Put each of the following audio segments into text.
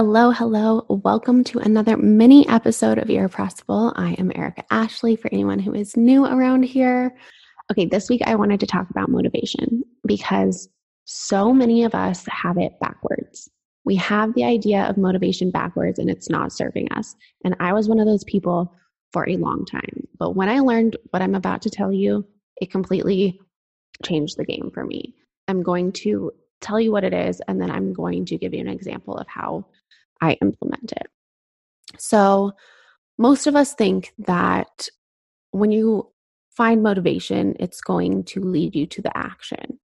Hello, hello. Welcome to another mini episode of Irrepressible. I am Erica Ashley for anyone who is new around here. Okay, this week I wanted to talk about motivation because so many of us have it backwards. We have the idea of motivation backwards and it's not serving us. And I was one of those people for a long time. But when I learned what I'm about to tell you, it completely changed the game for me. I'm going to tell you what it is, and then I'm going to give you an example of how I implement it. So, most of us think that when you find motivation, it's going to lead you to the action.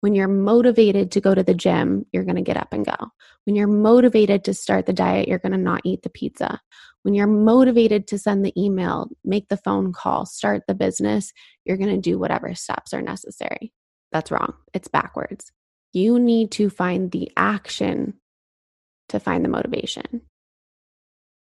When you're motivated to go to the gym, you're going to get up and go. When you're motivated to start the diet, you're going to not eat the pizza. When you're motivated to send the email, make the phone call, start the business, you're going to do whatever steps are necessary. That's wrong. It's backwards. You need to find the action to find the motivation.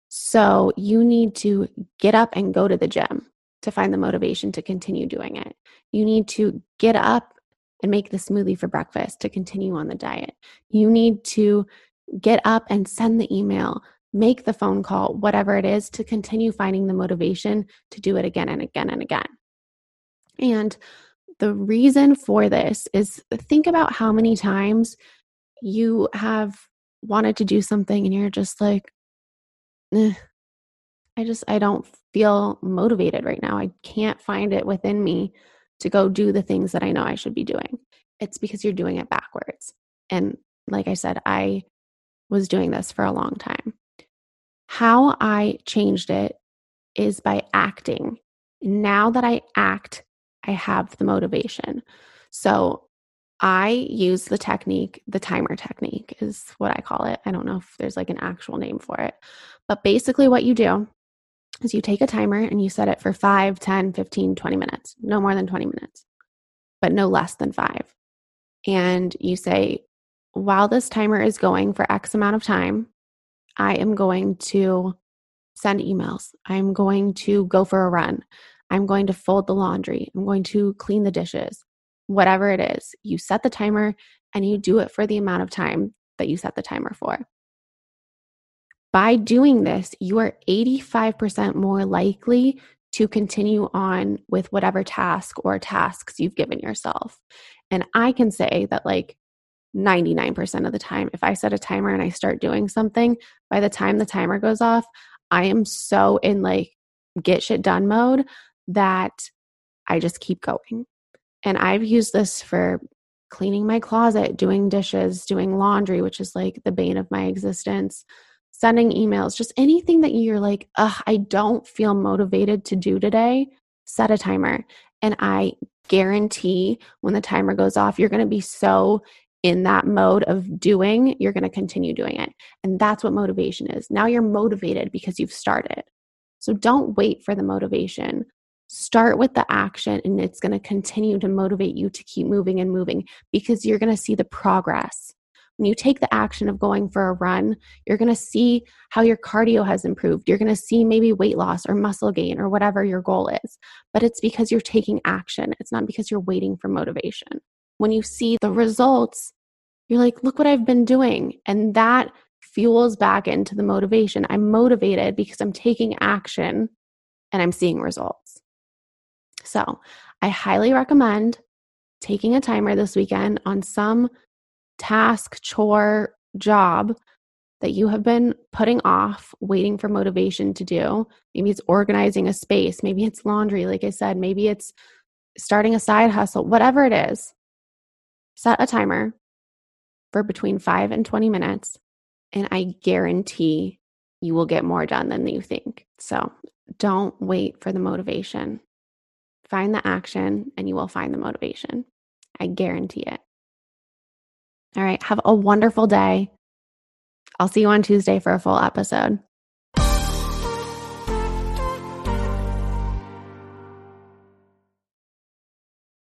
So you need to get up and go to the gym to find the motivation to continue doing it. You need to get up and make the smoothie for breakfast to continue on the diet. You need to get up and send the email, make the phone call, whatever it is, to continue finding the motivation to do it again and again and again. And the reason for this is think about how many times you have wanted to do something and you're just like, eh, I just, I don't feel motivated right now. I can't find it within me to go do the things that I know I should be doing. It's because you're doing it backwards. And like I said, I was doing this for a long time. How I changed it is by acting. Now that I act, I have the motivation. So I use the technique, the timer technique is what I call it. I don't know if there's like an actual name for it. But basically, what you do is you take a timer and you set it for 5, 10, 15, 20 minutes, no more than 20 minutes, but no less than five. And you say, while this timer is going for X amount of time, I am going to send emails. I'm going to go for a run. I'm going to fold the laundry. I'm going to clean the dishes whatever it is. You set the timer and you do it for the amount of time that you set the timer for. By doing this, you are 85% more likely to continue on with whatever task or tasks you've given yourself. And I can say that, like, 99% of the time, if I set a timer and I start doing something, by the time the timer goes off, I am so in like get shit done mode that I just keep going. And I've used this for cleaning my closet, doing dishes, doing laundry, which is like the bane of my existence, sending emails, just anything that you're like, ugh, I don't feel motivated to do today, set a timer. And I guarantee when the timer goes off, you're going to be so in that mode of doing, you're going to continue doing it. And that's what motivation is. Now you're motivated because you've started. So don't wait for the motivation. Start with the action, and it's going to continue to motivate you to keep moving and moving because you're going to see the progress. When you take the action of going for a run, you're going to see how your cardio has improved. You're going to see maybe weight loss or muscle gain or whatever your goal is. But it's because you're taking action, it's not because you're waiting for motivation. When you see the results, you're like, look what I've been doing. And that fuels back into the motivation. I'm motivated because I'm taking action and I'm seeing results. So I highly recommend taking a timer this weekend on some task, chore, job that you have been putting off, waiting for motivation to do. Maybe it's organizing a space, maybe it's laundry, like I said, maybe it's starting a side hustle, whatever it is. Set a timer for between five and 20 minutes, and I guarantee you will get more done than you think. So don't wait for the motivation. Find the action and you will find the motivation. I guarantee it. All right. Have a wonderful day. I'll see you on Tuesday for a full episode.